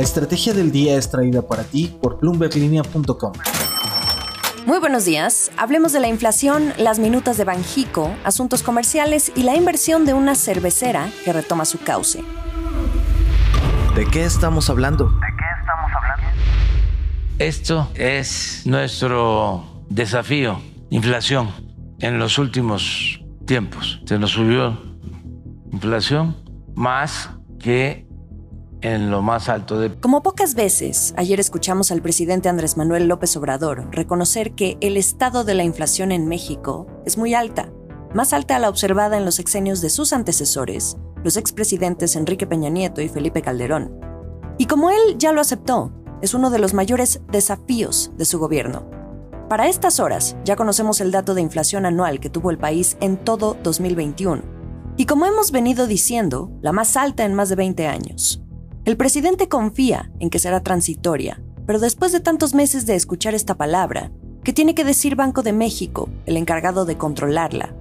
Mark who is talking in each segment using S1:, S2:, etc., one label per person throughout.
S1: La estrategia del día es traída para ti por bloomberglinea.com.
S2: Muy buenos días. Hablemos de la inflación, las minutas de Banjico, asuntos comerciales y la inversión de una cervecera que retoma su cauce.
S3: ¿De qué estamos hablando? ¿De
S4: qué estamos hablando?
S5: Esto es nuestro desafío, inflación. En los últimos tiempos se nos subió inflación más que en lo más alto de...
S2: Como pocas veces, ayer escuchamos al presidente Andrés Manuel López Obrador reconocer que el estado de la inflación en México es muy alta, más alta a la observada en los exenios de sus antecesores, los expresidentes Enrique Peña Nieto y Felipe Calderón. Y como él ya lo aceptó, es uno de los mayores desafíos de su gobierno. Para estas horas ya conocemos el dato de inflación anual que tuvo el país en todo 2021. Y como hemos venido diciendo, la más alta en más de 20 años. El presidente confía en que será transitoria, pero después de tantos meses de escuchar esta palabra, ¿qué tiene que decir Banco de México, el encargado de controlarla?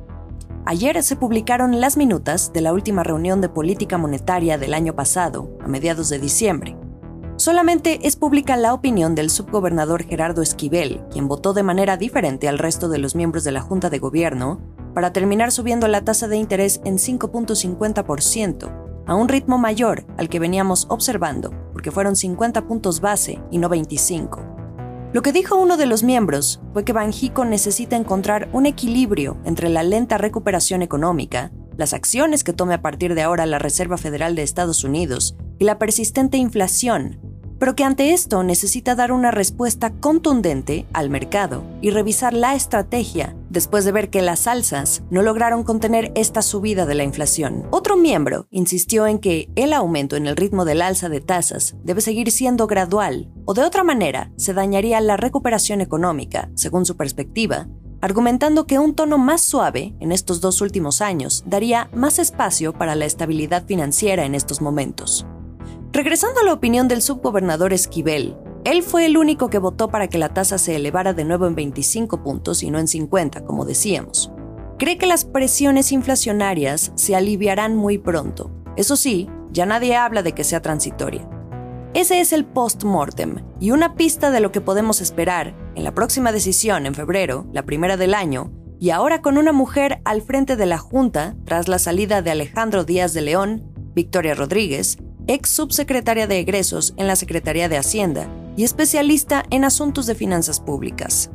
S2: Ayer se publicaron las minutas de la última reunión de política monetaria del año pasado, a mediados de diciembre. Solamente es pública la opinión del subgobernador Gerardo Esquivel, quien votó de manera diferente al resto de los miembros de la Junta de Gobierno, para terminar subiendo la tasa de interés en 5.50%, a un ritmo mayor al que veníamos observando, porque fueron 50 puntos base y no 25. Lo que dijo uno de los miembros fue que Banjico necesita encontrar un equilibrio entre la lenta recuperación económica, las acciones que tome a partir de ahora la Reserva Federal de Estados Unidos y la persistente inflación pero que ante esto necesita dar una respuesta contundente al mercado y revisar la estrategia después de ver que las alzas no lograron contener esta subida de la inflación. Otro miembro insistió en que el aumento en el ritmo del alza de tasas debe seguir siendo gradual o de otra manera se dañaría la recuperación económica, según su perspectiva, argumentando que un tono más suave en estos dos últimos años daría más espacio para la estabilidad financiera en estos momentos. Regresando a la opinión del subgobernador Esquivel, él fue el único que votó para que la tasa se elevara de nuevo en 25 puntos y no en 50, como decíamos. Cree que las presiones inflacionarias se aliviarán muy pronto. Eso sí, ya nadie habla de que sea transitoria. Ese es el post-mortem y una pista de lo que podemos esperar en la próxima decisión en febrero, la primera del año, y ahora con una mujer al frente de la Junta tras la salida de Alejandro Díaz de León, Victoria Rodríguez ex subsecretaria de egresos en la Secretaría de Hacienda y especialista en asuntos de finanzas públicas.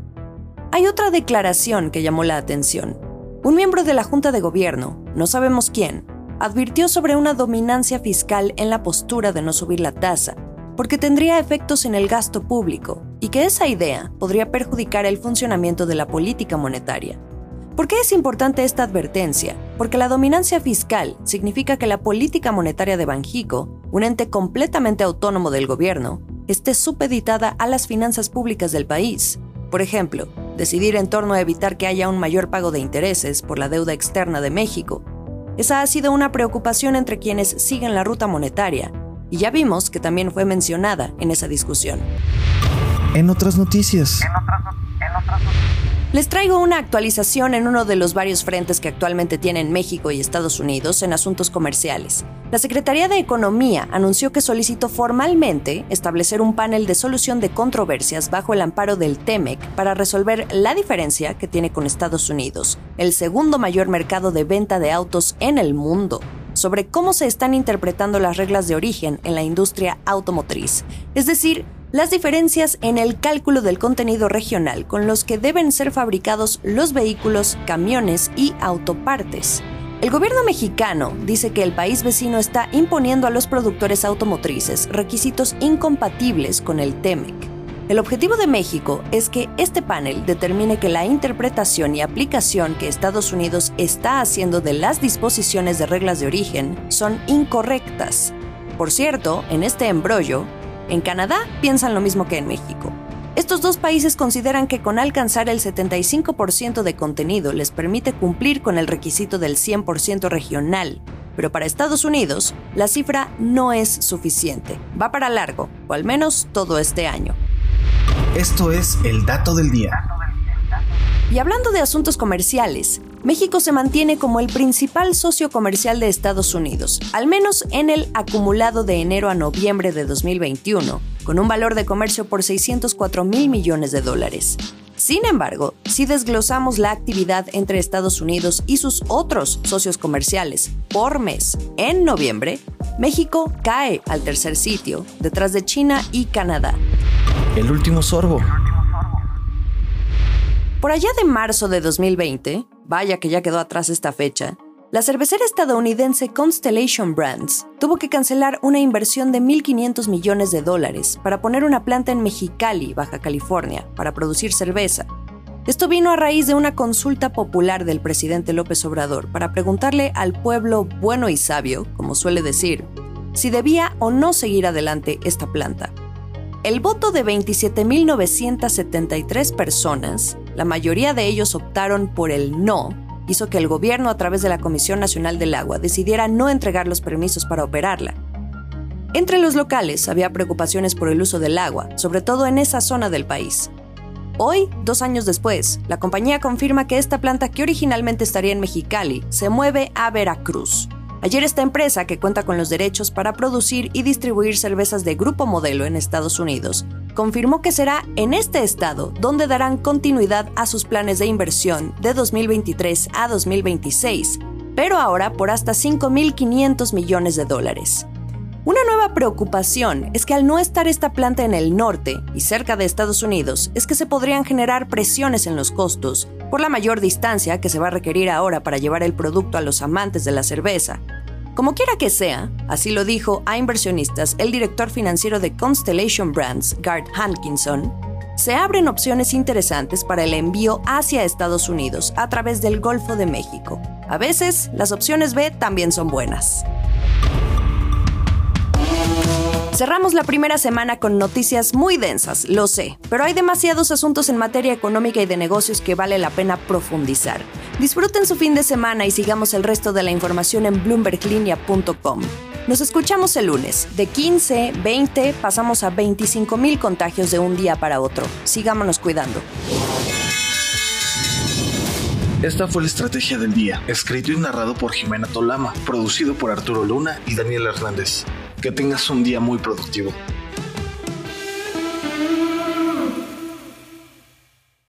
S2: Hay otra declaración que llamó la atención. Un miembro de la Junta de Gobierno, no sabemos quién, advirtió sobre una dominancia fiscal en la postura de no subir la tasa, porque tendría efectos en el gasto público y que esa idea podría perjudicar el funcionamiento de la política monetaria. ¿Por qué es importante esta advertencia? Porque la dominancia fiscal significa que la política monetaria de Banjico, un ente completamente autónomo del gobierno, esté supeditada a las finanzas públicas del país. Por ejemplo, decidir en torno a evitar que haya un mayor pago de intereses por la deuda externa de México. Esa ha sido una preocupación entre quienes siguen la ruta monetaria, y ya vimos que también fue mencionada en esa discusión.
S1: En otras noticias.
S2: Les traigo una actualización en uno de los varios frentes que actualmente tienen México y Estados Unidos en asuntos comerciales. La Secretaría de Economía anunció que solicitó formalmente establecer un panel de solución de controversias bajo el amparo del TEMEC para resolver la diferencia que tiene con Estados Unidos, el segundo mayor mercado de venta de autos en el mundo sobre cómo se están interpretando las reglas de origen en la industria automotriz, es decir, las diferencias en el cálculo del contenido regional con los que deben ser fabricados los vehículos, camiones y autopartes. El gobierno mexicano dice que el país vecino está imponiendo a los productores automotrices requisitos incompatibles con el TEMEC. El objetivo de México es que este panel determine que la interpretación y aplicación que Estados Unidos está haciendo de las disposiciones de reglas de origen son incorrectas. Por cierto, en este embrollo, en Canadá piensan lo mismo que en México. Estos dos países consideran que con alcanzar el 75% de contenido les permite cumplir con el requisito del 100% regional, pero para Estados Unidos la cifra no es suficiente. Va para largo, o al menos todo este año.
S1: Esto es el dato del día.
S2: Y hablando de asuntos comerciales, México se mantiene como el principal socio comercial de Estados Unidos, al menos en el acumulado de enero a noviembre de 2021, con un valor de comercio por 604 mil millones de dólares. Sin embargo, si desglosamos la actividad entre Estados Unidos y sus otros socios comerciales por mes en noviembre, México cae al tercer sitio, detrás de China y Canadá.
S3: El último sorbo.
S2: Por allá de marzo de 2020, vaya que ya quedó atrás esta fecha, la cervecera estadounidense Constellation Brands tuvo que cancelar una inversión de 1.500 millones de dólares para poner una planta en Mexicali, Baja California, para producir cerveza. Esto vino a raíz de una consulta popular del presidente López Obrador para preguntarle al pueblo bueno y sabio, como suele decir, si debía o no seguir adelante esta planta. El voto de 27.973 personas, la mayoría de ellos optaron por el no, hizo que el gobierno a través de la Comisión Nacional del Agua decidiera no entregar los permisos para operarla. Entre los locales había preocupaciones por el uso del agua, sobre todo en esa zona del país. Hoy, dos años después, la compañía confirma que esta planta que originalmente estaría en Mexicali se mueve a Veracruz. Ayer esta empresa, que cuenta con los derechos para producir y distribuir cervezas de Grupo Modelo en Estados Unidos, confirmó que será en este estado donde darán continuidad a sus planes de inversión de 2023 a 2026, pero ahora por hasta 5.500 millones de dólares. Una nueva preocupación es que al no estar esta planta en el norte y cerca de Estados Unidos, es que se podrían generar presiones en los costos por la mayor distancia que se va a requerir ahora para llevar el producto a los amantes de la cerveza, como quiera que sea, así lo dijo a inversionistas el director financiero de Constellation Brands, Gart Hankinson, se abren opciones interesantes para el envío hacia Estados Unidos a través del Golfo de México. A veces, las opciones B también son buenas. Cerramos la primera semana con noticias muy densas, lo sé, pero hay demasiados asuntos en materia económica y de negocios que vale la pena profundizar. Disfruten su fin de semana y sigamos el resto de la información en bloomberglinea.com. Nos escuchamos el lunes. De 15, 20, pasamos a 25 mil contagios de un día para otro. Sigámonos cuidando.
S1: Esta fue la estrategia del día, escrito y narrado por Jimena Tolama, producido por Arturo Luna y Daniel Hernández. Que tengas un día muy productivo.